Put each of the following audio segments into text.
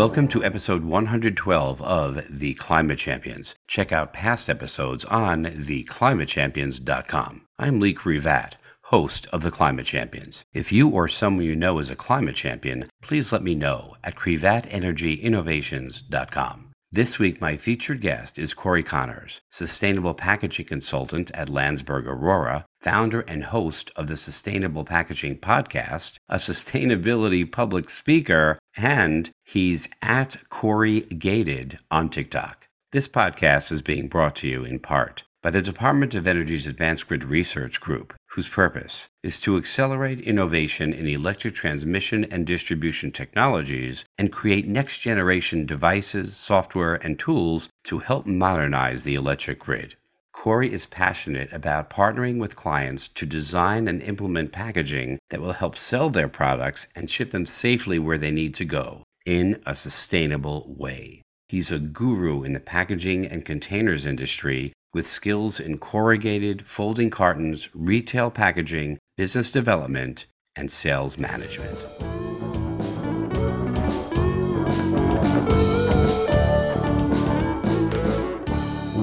Welcome to episode 112 of The Climate Champions. Check out past episodes on theclimatechampions.com. I'm Lee Krivat, host of The Climate Champions. If you or someone you know is a climate champion, please let me know at krivatenergyinnovations.com. This week, my featured guest is Cory Connors, sustainable packaging consultant at Landsberg Orora, founder and host of the Sustainable Packaging Podcast, a sustainability public speaker, and he's at Corygated on TikTok. This podcast is being brought to you in part by the Department of Energy's Advanced Grid Research Group, whose purpose is to accelerate innovation in electric transmission and distribution technologies and create next generation devices, software, and tools to help modernize the electric grid. Cory is passionate about partnering with clients to design and implement packaging that will help sell their products and ship them safely where they need to go in a sustainable way. He's a guru in the packaging and containers industry with skills in corrugated, folding cartons, retail packaging, business development, and sales management.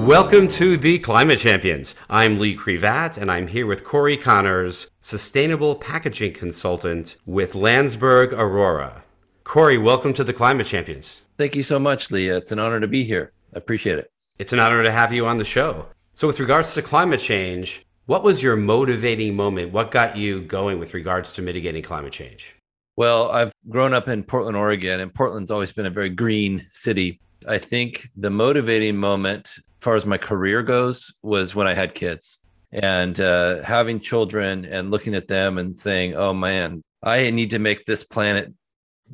Welcome to the Climate Champions. I'm Lee Krivat, and I'm here with Cory Connors, Sustainable Packaging Consultant with Landsberg Orora. Cory, welcome to the Climate Champions. Thank you so much, Lee. It's an honor to be here. I appreciate it. It's an honor to have you on the show. So, with regards to climate change, what was your motivating moment? What got you going with regards to mitigating climate change? Well, I've grown up in Portland, Oregon, and Portland's always been a very green city. I think the motivating moment, as far as my career goes, was when I had kids and uh, having children and looking at them and saying, oh man, I need to make this planet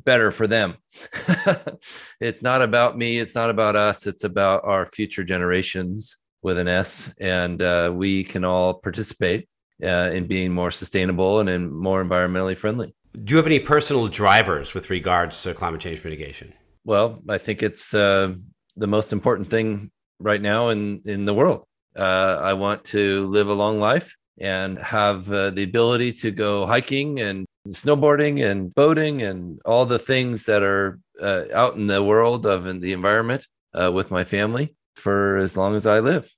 better for them. it's not about me. It's not about us. It's about our future generations with an S. And uh, we can all participate uh, in being more sustainable and in more environmentally friendly. Do you have any personal drivers with regards to climate change mitigation? Well, I think it's uh, the most important thing right now in, in the world. Uh, I want to live a long life and have uh, the ability to go hiking and snowboarding and boating and all the things that are uh, out in the world of in the environment uh, with my family for as long as I live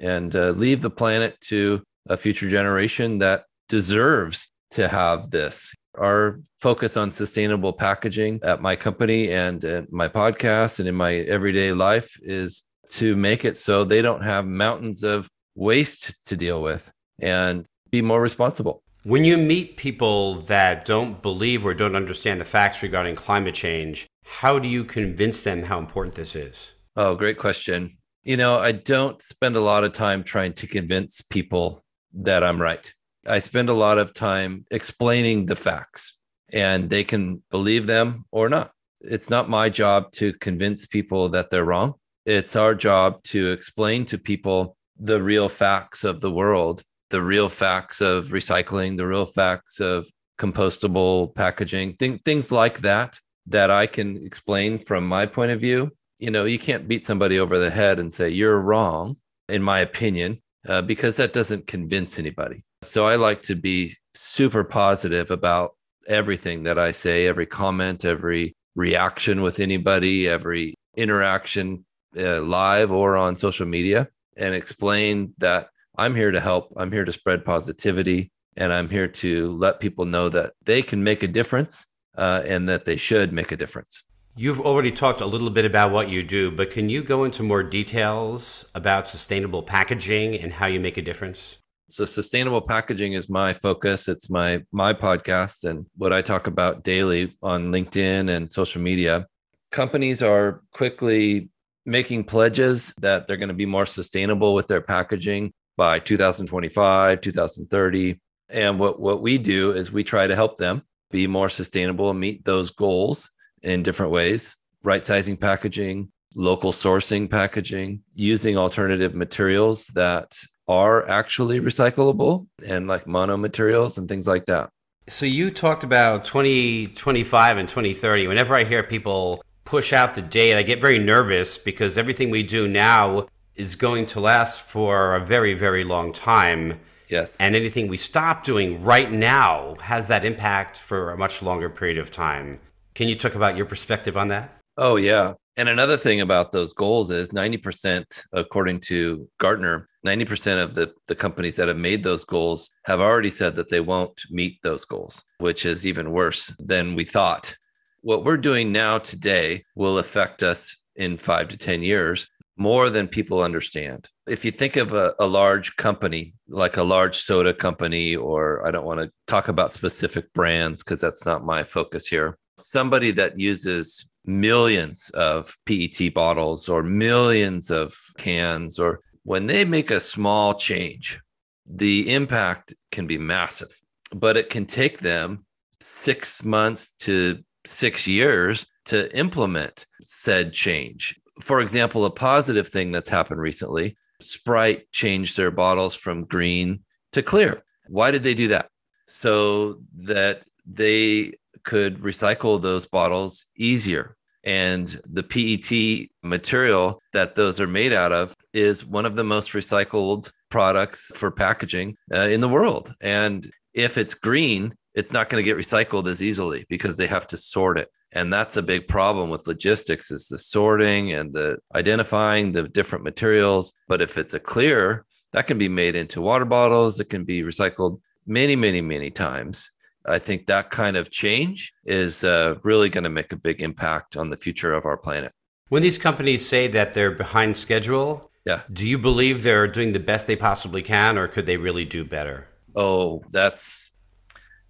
and uh, leave the planet to a future generation that deserves to have this. Our focus on sustainable packaging at my company and at my podcast and in my everyday life is to make it so they don't have mountains of waste to deal with and be more responsible. When you meet people that don't believe or don't understand the facts regarding climate change, how do you convince them how important this is? Oh, great question. You know, I don't spend a lot of time trying to convince people that I'm right. I spend a lot of time explaining the facts and they can believe them or not. It's not my job to convince people that they're wrong. It's our job to explain to people the real facts of the world the real facts of recycling, the real facts of compostable packaging, th- things like that, that I can explain from my point of view. You know, you can't beat somebody over the head and say, you're wrong, in my opinion, uh, because that doesn't convince anybody. So I like to be super positive about everything that I say, every comment, every reaction with anybody, every interaction uh, live or on social media, and explain that I'm here to help. I'm here to spread positivity. And I'm here to let people know that they can make a difference uh, and that they should make a difference. You've already talked a little bit about what you do, but can you go into more details about sustainable packaging and how you make a difference? So sustainable packaging is my focus. It's my my podcast and what I talk about daily on LinkedIn and social media. Companies are quickly making pledges that they're going to be more sustainable with their packaging by 2025, 2030. And what, what we do is we try to help them be more sustainable and meet those goals in different ways right sizing packaging, local sourcing packaging, using alternative materials that are actually recyclable and like mono materials and things like that. So you talked about 2025 and 2030. Whenever I hear people push out the date, I get very nervous because everything we do now is going to last for a very, very long time. Yes. And anything we stop doing right now has that impact for a much longer period of time. Can you talk about your perspective on that? Oh, yeah. And another thing about those goals is 90%, according to Gartner, 90% of the, the companies that have made those goals have already said that they won't meet those goals, which is even worse than we thought. What we're doing now today will affect us in five to 10 years more than people understand. If you think of a, a large company, like a large soda company, or I don't want to talk about specific brands because that's not my focus here, somebody that uses millions of PET bottles or millions of cans, or when they make a small change, the impact can be massive, but it can take them six months to six years to implement said change. For example, a positive thing that's happened recently Sprite changed their bottles from green to clear. Why did they do that? So that they could recycle those bottles easier. And the PET material that those are made out of is one of the most recycled products for packaging uh, in the world. And if it's green, it's not going to get recycled as easily because they have to sort it. And that's a big problem with logistics is the sorting and the identifying the different materials. But if it's a clear, that can be made into water bottles, it can be recycled many, many, many times. I think that kind of change is uh, really going to make a big impact on the future of our planet. When these companies say that they're behind schedule, yeah. do you believe they're doing the best they possibly can, or could they really do better? Oh, that's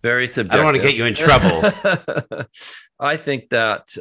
very subjective. I don't want to get you in trouble. I think that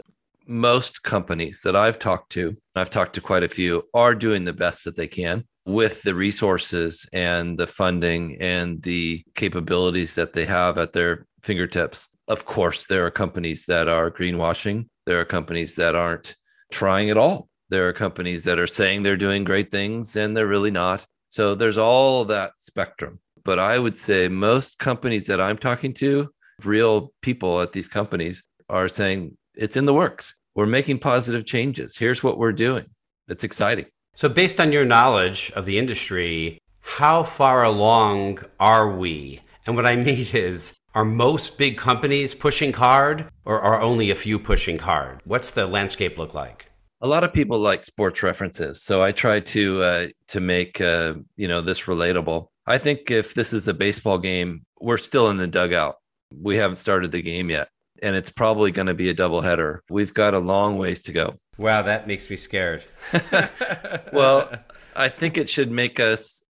most companies that I've talked to, I've talked to quite a few, are doing the best that they can with the resources and the funding and the capabilities that they have at their fingertips. Of course, there are companies that are greenwashing, there are companies that aren't trying at all. There are companies that are saying they're doing great things and they're really not. So there's all that spectrum. But I would say most companies that I'm talking to, real people at these companies, are saying it's in the works. We're making positive changes. Here's what we're doing. It's exciting. So, based on your knowledge of the industry, how far along are we? And what I mean is, are most big companies pushing hard or are only a few pushing hard? What's the landscape look like? A lot of people like sports references, so I try to uh, to make uh, you know this relatable. I think if this is a baseball game, we're still in the dugout. We haven't started the game yet, and it's probably going to be a doubleheader. We've got a long ways to go. Wow, that makes me scared. well, I think it should make us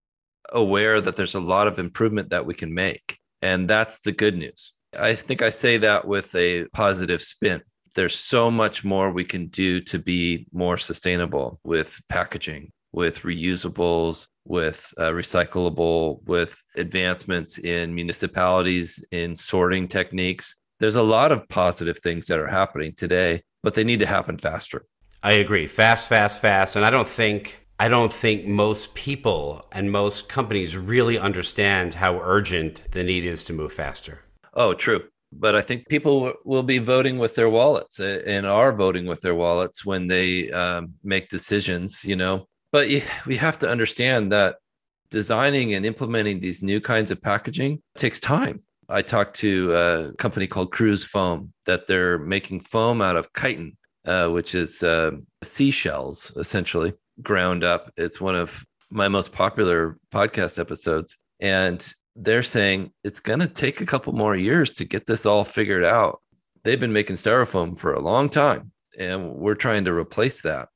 aware that there's a lot of improvement that we can make. And that's the good news. I think I say that with a positive spin. There's so much more we can do to be more sustainable with packaging, with reusables, with uh, recyclable, with advancements in municipalities in sorting techniques. There's a lot of positive things that are happening today, but they need to happen faster. I agree. Fast, fast, fast. And I don't think I don't think most people and most companies really understand how urgent the need is to move faster. Oh, true. But I think people will be voting with their wallets and are voting with their wallets when they um, make decisions, you know. But we have to understand that designing and implementing these new kinds of packaging takes time. I talked to a company called Cruz Foam that they're making foam out of chitin, uh, which is uh, seashells essentially ground up. It's one of my most popular podcast episodes. And they're saying it's going to take a couple more years to get this all figured out. They've been making styrofoam for a long time, and we're trying to replace that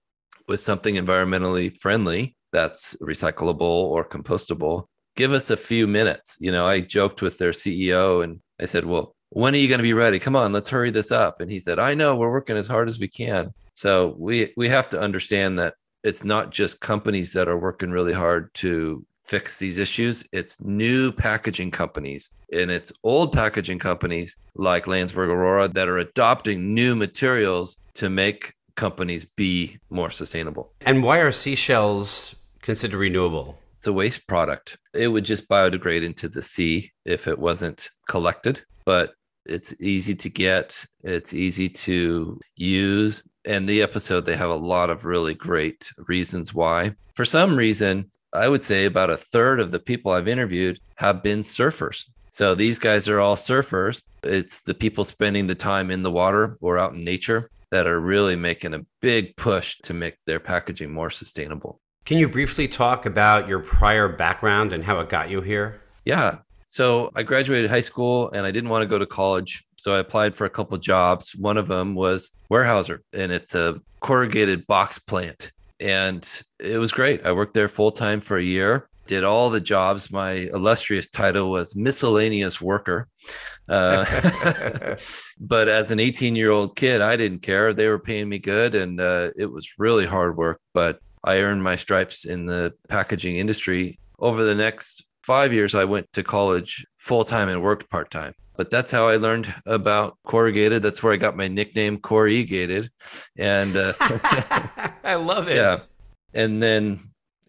with something environmentally friendly that's recyclable or compostable. Give us a few minutes. You know, I joked with their CEO and I said, Well, when are you going to be ready? Come on, let's hurry this up. And he said, I know we're working as hard as we can. So we we have to understand that it's not just companies that are working really hard to fix these issues. It's new packaging companies and it's old packaging companies like Landsberg Orora that are adopting new materials to make companies be more sustainable. And why are seashells considered renewable? It's a waste product. It would just biodegrade into the sea if it wasn't collected. But it's easy to get, it's easy to use. And the episode, they have a lot of really great reasons why. For some reason, I would say about a third of the people I've interviewed have been surfers. So these guys are all surfers. It's the people spending the time in the water or out in nature. that are really making a big push to make their packaging more sustainable. Can you briefly talk about your prior background and how it got you here? Yeah. So I graduated high school and I didn't want to go to college. So I applied for a couple jobs. One of them was Weyerhaeuser, and it's a corrugated box plant. And it was great. I worked there full time for a year, did all the jobs. My illustrious title was miscellaneous worker. Uh, but as an 18 year old kid, I didn't care. They were paying me good, and uh, it was really hard work. But I earned my stripes in the packaging industry. Over the next five years, I went to college full time and worked part time but that's how I learned about corrugated. That's where I got my nickname Corygated. And uh, I love it. Yeah. And then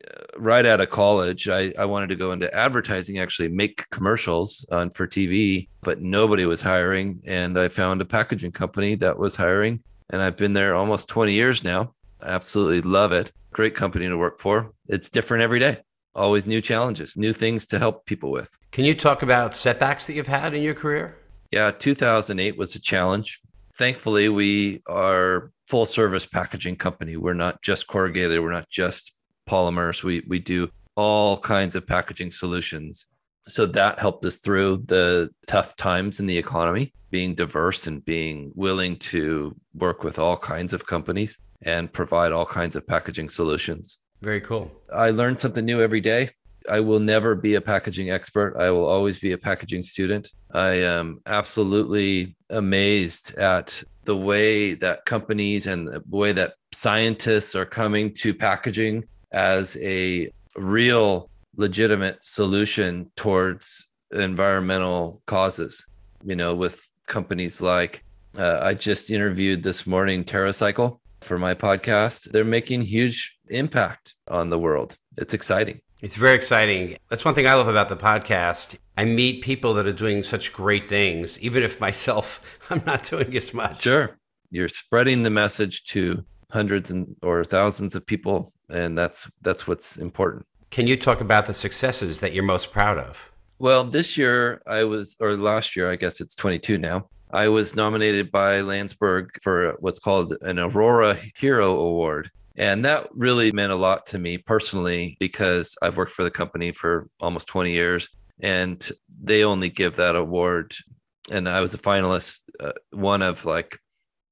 uh, right out of college, I, I wanted to go into advertising, actually make commercials on for TV, but nobody was hiring. And I found a packaging company that was hiring. And I've been there almost 20 years now. I absolutely love it. Great company to work for. It's different every day always new challenges, new things to help people with. Can you talk about setbacks that you've had in your career? Yeah, 2008 was a challenge. Thankfully, we are full service packaging company. We're not just corrugated, we're not just polymers. We we do all kinds of packaging solutions. So that helped us through the tough times in the economy, being diverse and being willing to work with all kinds of companies and provide all kinds of packaging solutions. Very cool. I learn something new every day. I will never be a packaging expert. I will always be a packaging student. I am absolutely amazed at the way that companies and the way that scientists are coming to packaging as a real legitimate solution towards environmental causes. You know, with companies like uh, I just interviewed this morning TerraCycle for my podcast. They're making huge impact on the world. It's exciting. It's very exciting. That's one thing I love about the podcast. I meet people that are doing such great things, even if myself, I'm not doing as much. Sure. You're spreading the message to hundreds and or thousands of people and that's that's what's important. Can you talk about the successes that you're most proud of? Well, this year I was or last year, I guess it's 22 now. I was nominated by Landsberg for what's called an Orora Hero Award. And that really meant a lot to me personally because I've worked for the company for almost 20 years and they only give that award. And I was a finalist, uh, one of like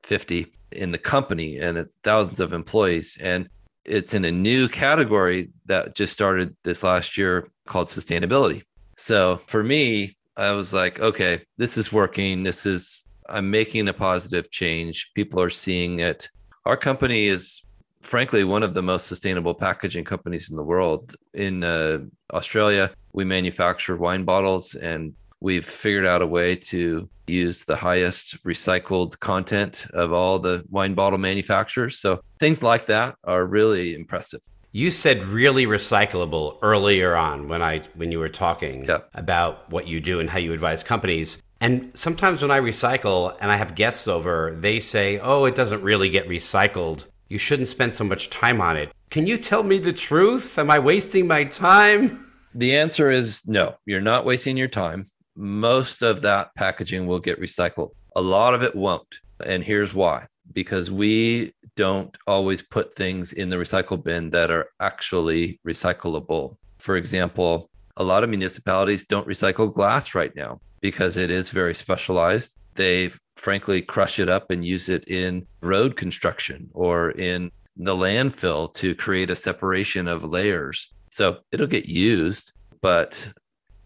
50 in the company, and it's thousands of employees. And it's in a new category that just started this last year called sustainability. So for me, I was like, okay, this is working. This is, I'm making a positive change. People are seeing it. Our company is frankly one of the most sustainable packaging companies in the world. In uh, Australia, we manufacture wine bottles and we've figured out a way to use the highest recycled content of all the wine bottle manufacturers. So things like that are really impressive. You said really recyclable earlier on when I when you were talking yep. about what you do and how you advise companies. And sometimes when I recycle and I have guests over, they say, "Oh, it doesn't really get recycled." You shouldn't spend so much time on it. Can you tell me the truth? Am I wasting my time? The answer is no, you're not wasting your time. Most of that packaging will get recycled. A lot of it won't. And here's why because we don't always put things in the recycle bin that are actually recyclable. For example, a lot of municipalities don't recycle glass right now because it is very specialized. They frankly crush it up and use it in road construction or in the landfill to create a separation of layers. So it'll get used, but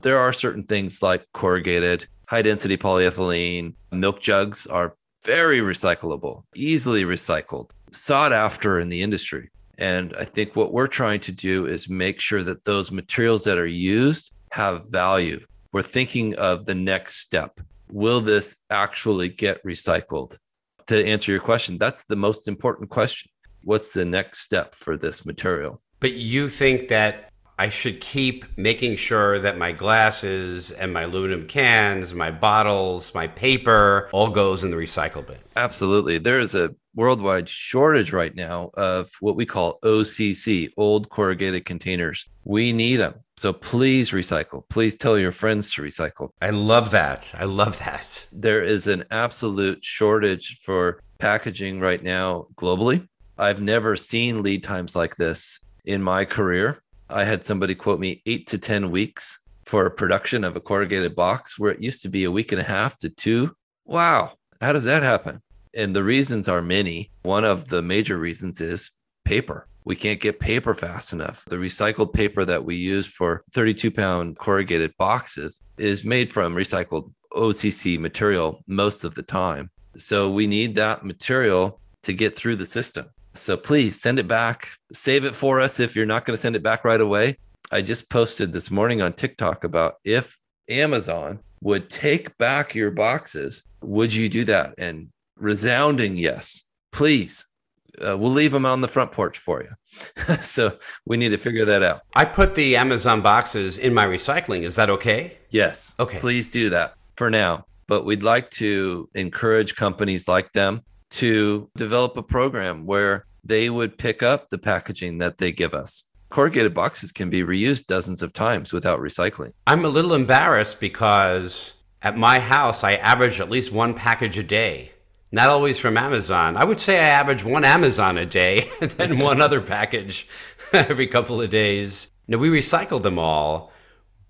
there are certain things like corrugated, high density polyethylene, milk jugs are very recyclable, easily recycled, sought after in the industry. And I think what we're trying to do is make sure that those materials that are used have value. We're thinking of the next step will this actually get recycled? To answer your question, that's the most important question. What's the next step for this material? But you think that I should keep making sure that my glasses and my aluminum cans, my bottles, my paper all goes in the recycle bin. Absolutely. There is a worldwide shortage right now of what we call OCC, old corrugated containers. We need them. So please recycle. Please tell your friends to recycle. I love that. I love that. There is an absolute shortage for packaging right now globally. I've never seen lead times like this in my career. I had somebody quote me eight to 10 weeks for a production of a corrugated box where it used to be a week and a half to two. Wow. How does that happen? And the reasons are many. One of the major reasons is paper. We can't get paper fast enough. The recycled paper that we use for 32 pound corrugated boxes is made from recycled OCC material most of the time. So we need that material to get through the system. So please send it back. Save it for us if you're not going to send it back right away. I just posted this morning on TikTok about if Amazon would take back your boxes, would you do that? And resounding yes. Please. Uh, we'll leave them on the front porch for you. so we need to figure that out. I put the Amazon boxes in my recycling. Is that okay? Yes. Okay. Please do that for now. But we'd like to encourage companies like them to develop a program where they would pick up the packaging that they give us. Corrugated boxes can be reused dozens of times without recycling. I'm a little embarrassed because at my house, I average at least one package a day. Not always from Amazon. I would say I average one Amazon a day and then one other package every couple of days. Now, we recycle them all,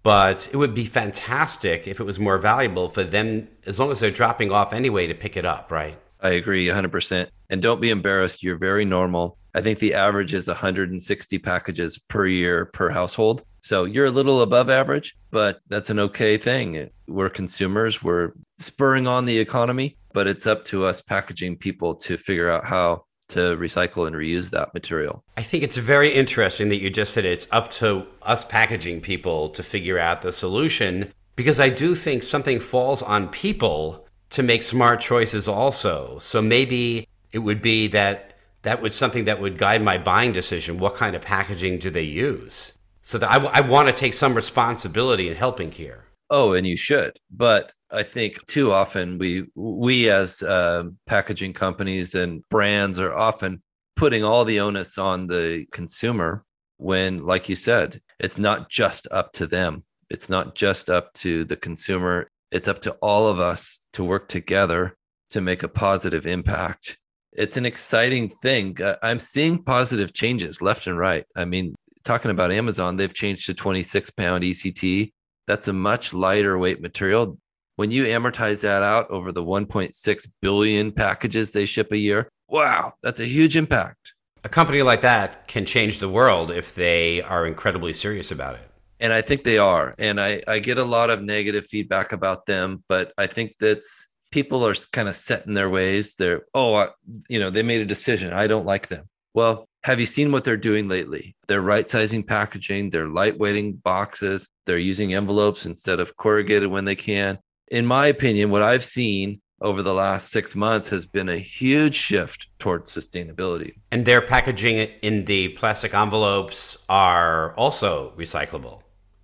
but it would be fantastic if it was more valuable for them, as long as they're dropping off anyway, to pick it up, right? I agree 100%. And don't be embarrassed. You're very normal. I think the average is 160 packages per year per household. So you're a little above average, but that's an okay thing. We're consumers, we're spurring on the economy, but it's up to us packaging people to figure out how to recycle and reuse that material. I think it's very interesting that you just said it's up to us packaging people to figure out the solution because I do think something falls on people to make smart choices also. So maybe it would be that that was something that would guide my buying decision. What kind of packaging do they use? So that I, I want to take some responsibility in helping here. Oh, and you should. But I think too often we we as uh, packaging companies and brands are often putting all the onus on the consumer when, like you said, it's not just up to them. It's not just up to the consumer. It's up to all of us to work together to make a positive impact. It's an exciting thing. Uh, I'm seeing positive changes left and right. I mean, talking about Amazon, they've changed to 26 pound ECT. That's a much lighter weight material. When you amortize that out over the 1.6 billion packages they ship a year, wow, that's a huge impact. A company like that can change the world if they are incredibly serious about it and I think they are. And I, I get a lot of negative feedback about them, but I think that's people are kind of set in their ways. They're, oh, I, you know, they made a decision. I don't like them. Well, have you seen what they're doing lately? They're right sizing packaging, they're lightweighting boxes, they're using envelopes instead of corrugated when they can. In my opinion, what I've seen over the last six months has been a huge shift towards sustainability. And their packaging in the plastic envelopes are also recyclable.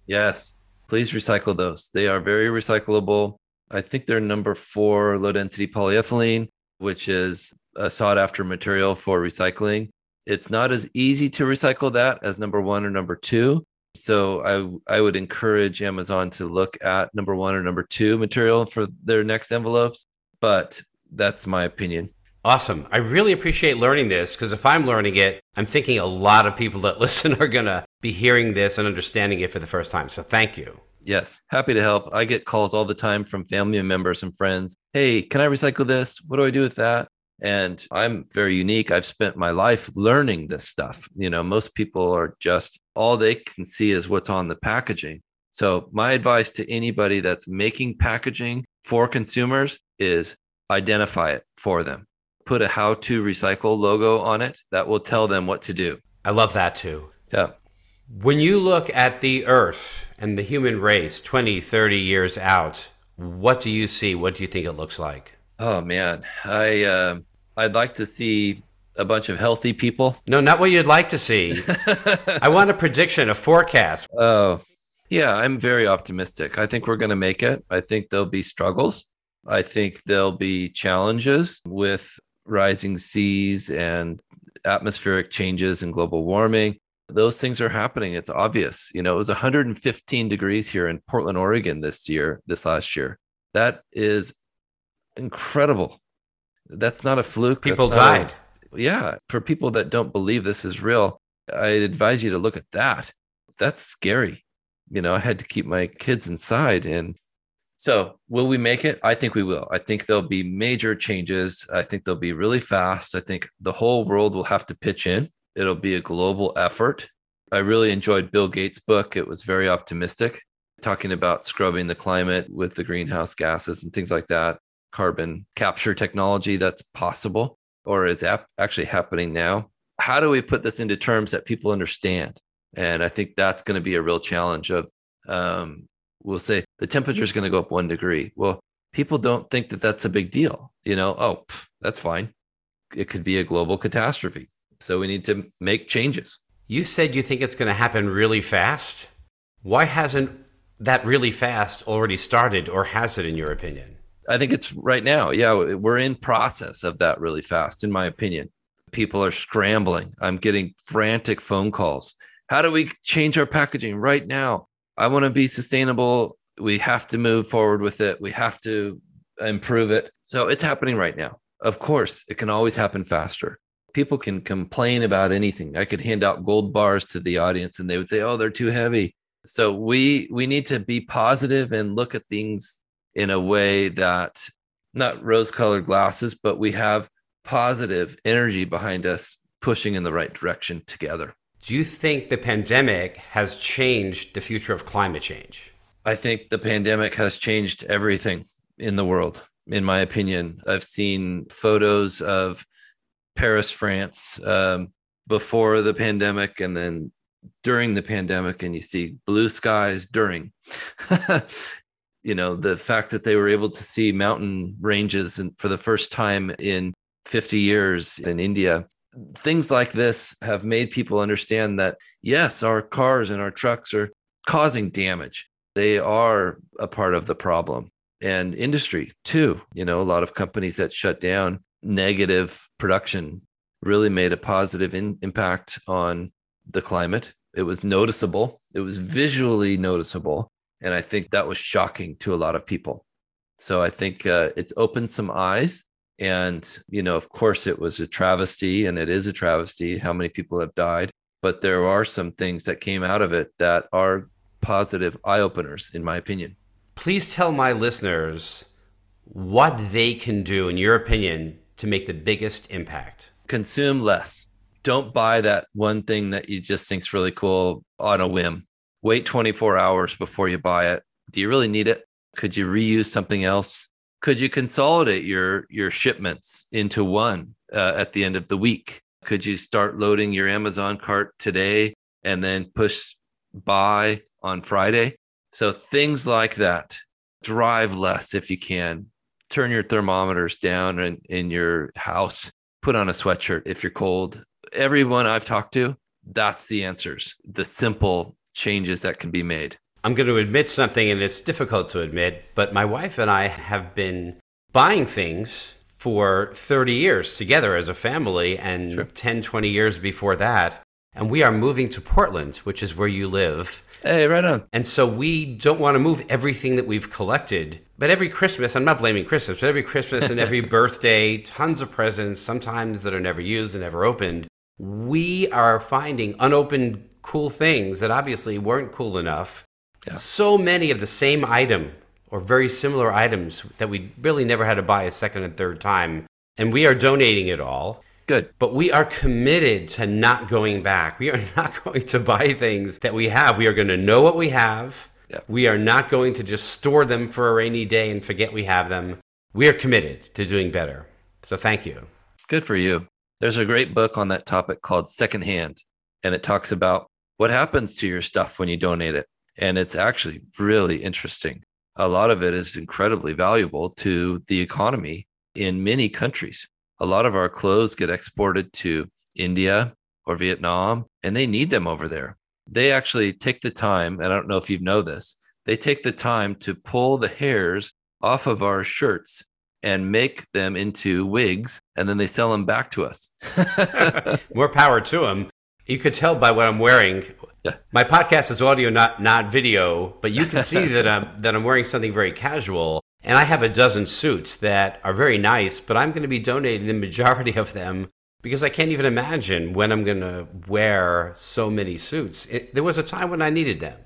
Yes, please recycle those. They are very recyclable. I think they're number four low density polyethylene, which is a sought after material for recycling. It's not as easy to recycle that as number one or number two. So I I would encourage Amazon to look at number one or number two material for their next envelopes. But that's my opinion. Awesome. I really appreciate learning this because if I'm learning it, I'm thinking a lot of people that listen are going to be hearing this and understanding it for the first time. So thank you. Yes, happy to help. I get calls all the time from family members and friends. Hey, can I recycle this? What do I do with that? And I'm very unique. I've spent my life learning this stuff. You know, most people are just all they can see is what's on the packaging. So, my advice to anybody that's making packaging for consumers is identify it for them. Put a how to recycle logo on it that will tell them what to do. I love that too. Yeah. When you look at the earth and the human race 20, 30 years out, what do you see? What do you think it looks like? Oh man, I uh, I'd like to see a bunch of healthy people. No, not what you'd like to see. I want a prediction, a forecast. Oh, yeah, I'm very optimistic. I think we're going to make it. I think there'll be struggles. I think there'll be challenges with rising seas and atmospheric changes and global warming those things are happening. It's obvious. You know, it was 115 degrees here in Portland, Oregon this year, this last year. That is incredible. That's not a fluke. People died. A, yeah. For people that don't believe this is real, I advise you to look at that. That's scary. You know, I had to keep my kids inside. And so, will we make it? I think we will. I think there'll be major changes. I think they'll be really fast. I think the whole world will have to pitch in. It'll be a global effort. I really enjoyed Bill Gates' book. It was very optimistic, talking about scrubbing the climate with the greenhouse gases and things like that, carbon capture technology that's possible or is ap- actually happening now. How do we put this into terms that people understand? And I think that's going to be a real challenge of um, we'll say the temperature is going to go up one degree. Well, people don't think that that's a big deal. You know, oh, pff, that's fine. It could be a global catastrophe. So we need to make changes. You said you think it's going to happen really fast. Why hasn't that really fast already started, or has it, in your opinion? I think it's right now. Yeah, we're in process of that really fast, in my opinion. People are scrambling. I'm getting frantic phone calls. How do we change our packaging right now? I want to be sustainable. We have to move forward with it. We have to improve it. So it's happening right now. Of course, it can always happen faster. People can complain about anything. I could hand out gold bars to the audience and they would say, "Oh, they're too heavy." So we we need to be positive and look at things in a way that not rose-colored glasses, but we have positive energy behind us pushing in the right direction together. Do you think the pandemic has changed the future of climate change? I think the pandemic has changed everything in the world, in my opinion. I've seen photos of Paris, France um, before the pandemic and then during the pandemic, and you see blue skies during. you know, the fact that they were able to see mountain ranges and for the first time in 50 years in India things like this have made people understand that yes, our cars and our trucks are causing damage. They are a part of the problem. And industry too. You know, a lot of companies that shut down negative production really made a positive in, impact on the climate. It was noticeable, it was visually noticeable. And I think that was shocking to a lot of people. So I think uh, it's opened some eyes and, you know, of course, it was a travesty and it is a travesty how many people have died. But there are some things that came out of it that are positive eye openers, in my opinion. Please tell my listeners what they can do, in your opinion, to make the biggest impact. Consume less. Don't buy that one thing that you just think's really cool on a whim. Wait 24 hours before you buy it. Do you really need it? Could you reuse something else? could you consolidate your your shipments into one uh, at the end of the week could you start loading your amazon cart today and then push buy on friday so things like that drive less if you can turn your thermometers down in, in your house put on a sweatshirt if you're cold everyone i've talked to that's the answers the simple changes that can be made I'm going to admit something, and it's difficult to admit, but my wife and I have been buying things for 30 years together as a family and sure. 10, 20 years before that. And we are moving to Portland, which is where you live. Hey, right on. And so we don't want to move everything that we've collected. But every Christmas, I'm not blaming Christmas, but every Christmas and every birthday, tons of presents, sometimes that are never used and never opened. We are finding unopened cool things that obviously weren't cool enough yeah. So many of the same item or very similar items that we really never had to buy a second and third time. And we are donating it all. Good. But we are committed to not going back. We are not going to buy things that we have. We are going to know what we have. Yeah. We are not going to just store them for a rainy day and forget we have them. We are committed to doing better. So thank you. Good for you. There's a great book on that topic called Secondhand, and it talks about what happens to your stuff when you donate it. And it's actually really interesting. A lot of it is incredibly valuable to the economy in many countries. A lot of our clothes get exported to India or Vietnam, and they need them over there. They actually take the time, and I don't know if you know this, they take the time to pull the hairs off of our shirts and make them into wigs, and then they sell them back to us. More power to them. You could tell by what I'm wearing yeah. My podcast is audio, not not video, but you can see that I'm that I'm wearing something very casual. And I have a dozen suits that are very nice, but I'm going to be donating the majority of them because I can't even imagine when I'm going to wear so many suits. It, there was a time when I needed them.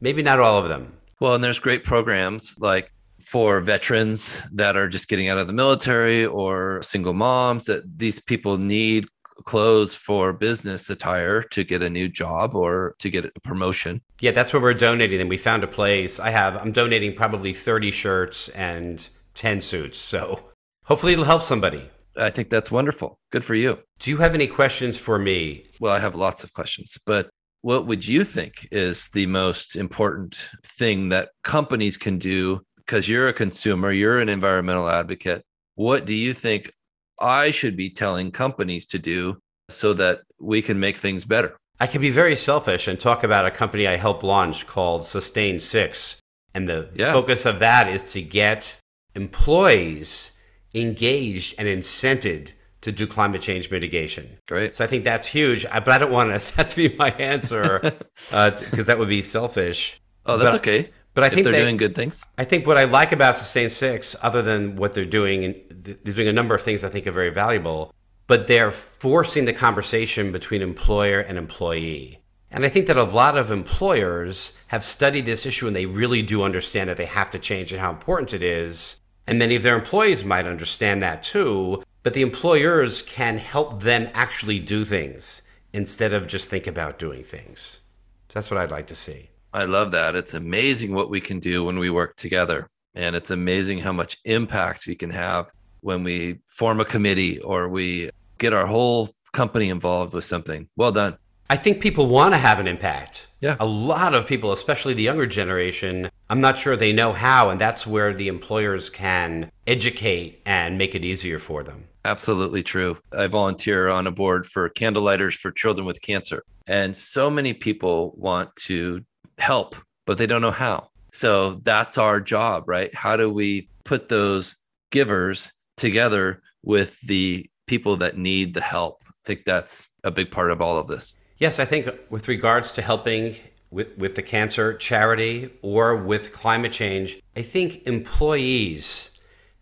Maybe not all of them. Well, and there's great programs like for veterans that are just getting out of the military or single moms that these people need clothes for business attire to get a new job or to get a promotion. Yeah, that's where we're donating them. We found a place. I have I'm donating probably 30 shirts and 10 suits. So hopefully it'll help somebody. I think that's wonderful. Good for you. Do you have any questions for me? Well, I have lots of questions, but what would you think is the most important thing that companies can do because you're a consumer, you're an environmental advocate. What do you think I should be telling companies to do so that we can make things better? I can be very selfish and talk about a company I helped launch called Sustain Six. And the yeah. focus of that is to get employees engaged and incented to do climate change mitigation. Great. So I think that's huge. But I don't want that to be my answer because uh, that would be selfish. Oh, that's but, okay. But I think they're they, doing good things. I think what I like about Sustain Six, other than what they're doing, and they're doing a number of things I think are very valuable, but they're forcing the conversation between employer and employee. And I think that a lot of employers have studied this issue and they really do understand that they have to change and how important it is. And many of their employees might understand that too, but the employers can help them actually do things instead of just think about doing things. So that's what I'd like to see. I love that. It's amazing what we can do when we work together. And it's amazing how much impact we can have when we form a committee or we get our whole company involved with something. Well done. I think people want to have an impact. Yeah. A lot of people, especially the younger generation, I'm not sure they know how. And that's where the employers can educate and make it easier for them. Absolutely true. I volunteer on a board for Candlelighters for Children with Cancer. And so many people want to help, but they don't know how. So that's our job, right? How do we put those givers together with the people that need the help? I think that's a big part of all of this. Yes, I think with regards to helping with, with the cancer charity or with climate change, I think employees,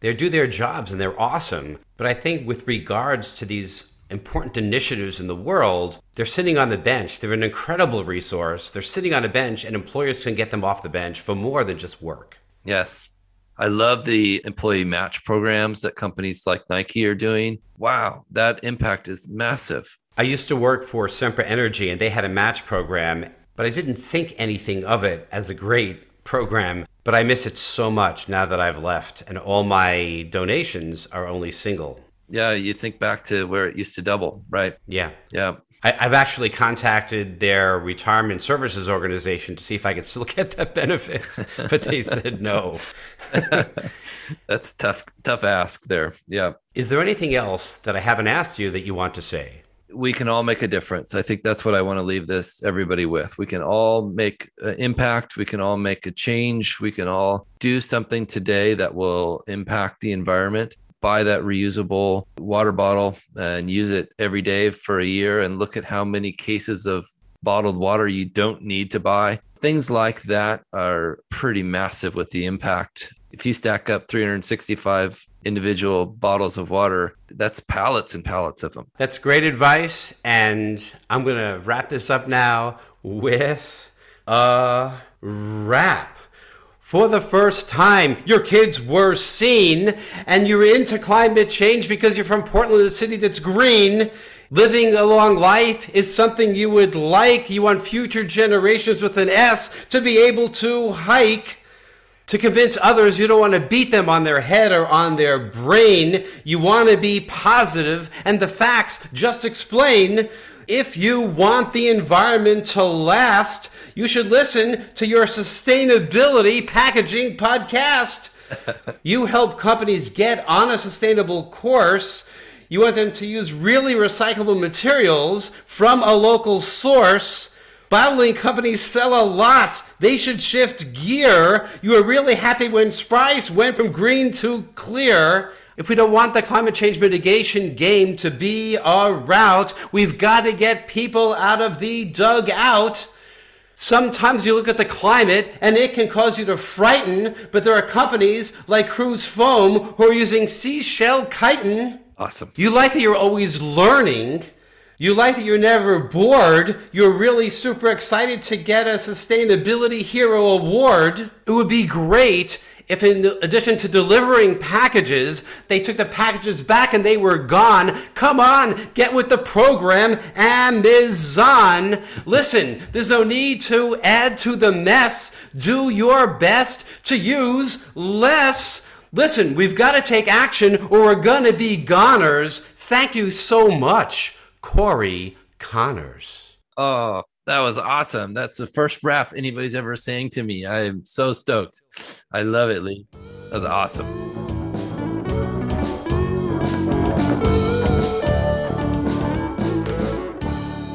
they do their jobs and they're awesome. But I think with regards to these important initiatives in the world, they're sitting on the bench. They're an incredible resource. They're sitting on a bench, and employers can get them off the bench for more than just work. Yes. I love the employee match programs that companies like Nike are doing. Wow, that impact is massive. I used to work for Sempra Energy, and they had a match program, but I didn't think anything of it as a great program. But I miss it so much now that I've left, and all my donations are only single yeah, you think back to where it used to double, right? Yeah. Yeah. I, have actually contacted their retirement services organization to see if I could still get that benefit, but they said no. That's tough, tough ask there. Yeah. Is there anything else that I haven't asked you that you want to say? We can all make a difference. I think that's what I want to leave this everybody with. We can all make an impact. We can all make a change. We can all do something today that will impact the environment buy that reusable water bottle and use it every day for a year and look at how many cases of bottled water you don't need to buy. Things like that are pretty massive with the impact. If you stack up 365 individual bottles of water, that's pallets and pallets of them. That's great advice. And I'm going to wrap this up now with a wrap for the first time, your kids were seen, and you're into climate change because you're from Portland, a city that's green. Living a long life is something you would like. You want future generations with an S to be able to hike. To convince others you don't want to beat them on their head or on their brain. You want to be positive, and the facts just explain. If you want the environment to last, you should listen to your sustainability packaging podcast. you help companies get on a sustainable course. You want them to use really recyclable materials from a local source. Bottling companies sell a lot. They should shift gear. You were really happy when Sprite went from green to clear. If we don't want the climate change mitigation game to be our route, we've got to get people out of the dugout. Sometimes you look at the climate and it can cause you to frighten, but there are companies like Cruz Foam who are using seashell chitin. Awesome. You like that you're always learning. You like that you're never bored. You're really super excited to get a Sustainability Hero Award. It would be great if in addition to delivering packages, they took the packages back and they were gone. Come on, get with the program, Amazon. Listen, there's no need to add to the mess. Do your best to use less. Listen, we've got to take action or we're going to be goners. Thank you so much, Cory Connors. Oh, that was awesome. That's the first rap anybody's ever sang to me. I am so stoked. I love it, Lee. That was awesome.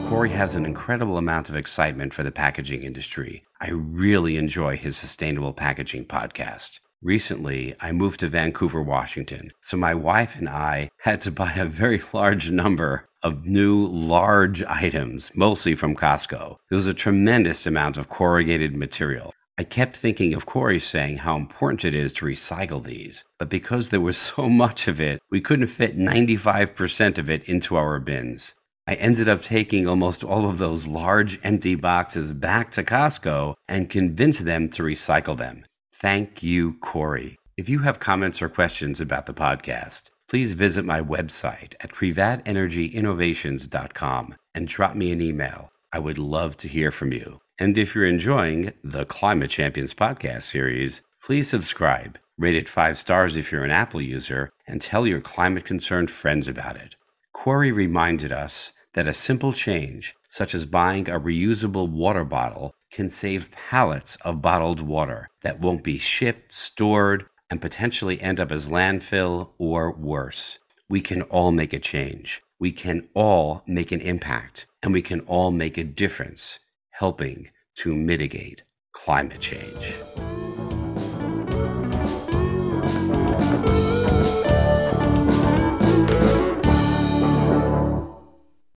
Cory has an incredible amount of excitement for the packaging industry. I really enjoy his sustainable packaging podcast. Recently, I moved to Vancouver, Washington, so my wife and I had to buy a very large number of new large items, mostly from Costco. There was a tremendous amount of corrugated material. I kept thinking of Cory saying how important it is to recycle these, but because there was so much of it, we couldn't fit 95% of it into our bins. I ended up taking almost all of those large empty boxes back to Costco and convinced them to recycle them. Thank you, Cory. If you have comments or questions about the podcast, please visit my website at privatelnergyinnovations.com and drop me an email. I would love to hear from you. And if you're enjoying the Climate Champions podcast series, please subscribe, rate it five stars if you're an Apple user, and tell your climate concerned friends about it. Cory reminded us that a simple change, such as buying a reusable water bottle, can save pallets of bottled water that won't be shipped, stored, and potentially end up as landfill or worse. We can all make a change. We can all make an impact, and we can all make a difference helping to mitigate climate change.